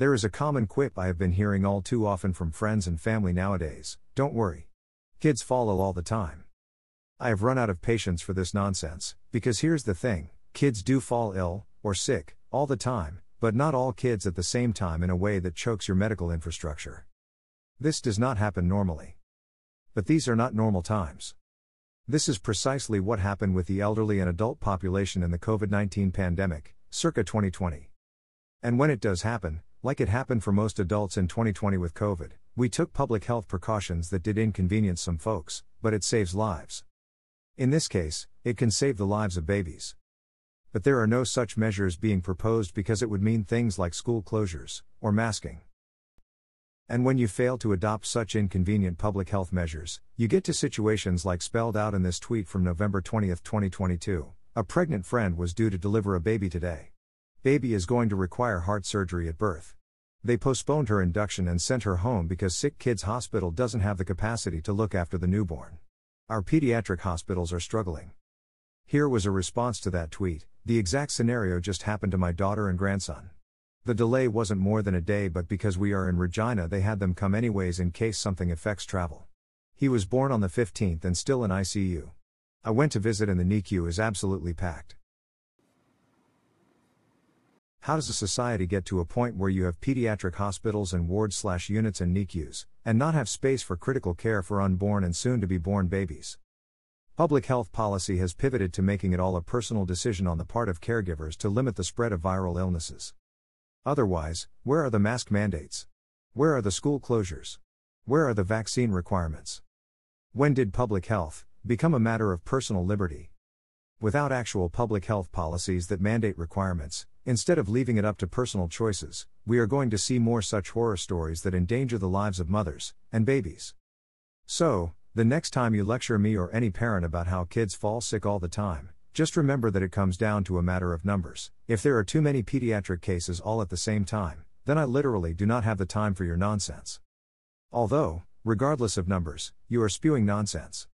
There is a common quip I have been hearing all too often from friends and family nowadays don't worry. Kids fall ill all the time. I have run out of patience for this nonsense, because here's the thing kids do fall ill, or sick, all the time, but not all kids at the same time in a way that chokes your medical infrastructure. This does not happen normally. But these are not normal times. This is precisely what happened with the elderly and adult population in the COVID 19 pandemic, circa 2020. And when it does happen, like it happened for most adults in 2020 with COVID, we took public health precautions that did inconvenience some folks, but it saves lives. In this case, it can save the lives of babies. But there are no such measures being proposed because it would mean things like school closures, or masking. And when you fail to adopt such inconvenient public health measures, you get to situations like spelled out in this tweet from November 20, 2022. A pregnant friend was due to deliver a baby today. Baby is going to require heart surgery at birth. They postponed her induction and sent her home because Sick Kids Hospital doesn't have the capacity to look after the newborn. Our pediatric hospitals are struggling. Here was a response to that tweet the exact scenario just happened to my daughter and grandson. The delay wasn't more than a day, but because we are in Regina, they had them come anyways in case something affects travel. He was born on the 15th and still in ICU. I went to visit, and the NICU is absolutely packed. How does a society get to a point where you have pediatric hospitals and wards slash units and NICUs, and not have space for critical care for unborn and soon to be born babies? Public health policy has pivoted to making it all a personal decision on the part of caregivers to limit the spread of viral illnesses. Otherwise, where are the mask mandates? Where are the school closures? Where are the vaccine requirements? When did public health become a matter of personal liberty? Without actual public health policies that mandate requirements, instead of leaving it up to personal choices, we are going to see more such horror stories that endanger the lives of mothers and babies. So, the next time you lecture me or any parent about how kids fall sick all the time, just remember that it comes down to a matter of numbers. If there are too many pediatric cases all at the same time, then I literally do not have the time for your nonsense. Although, regardless of numbers, you are spewing nonsense.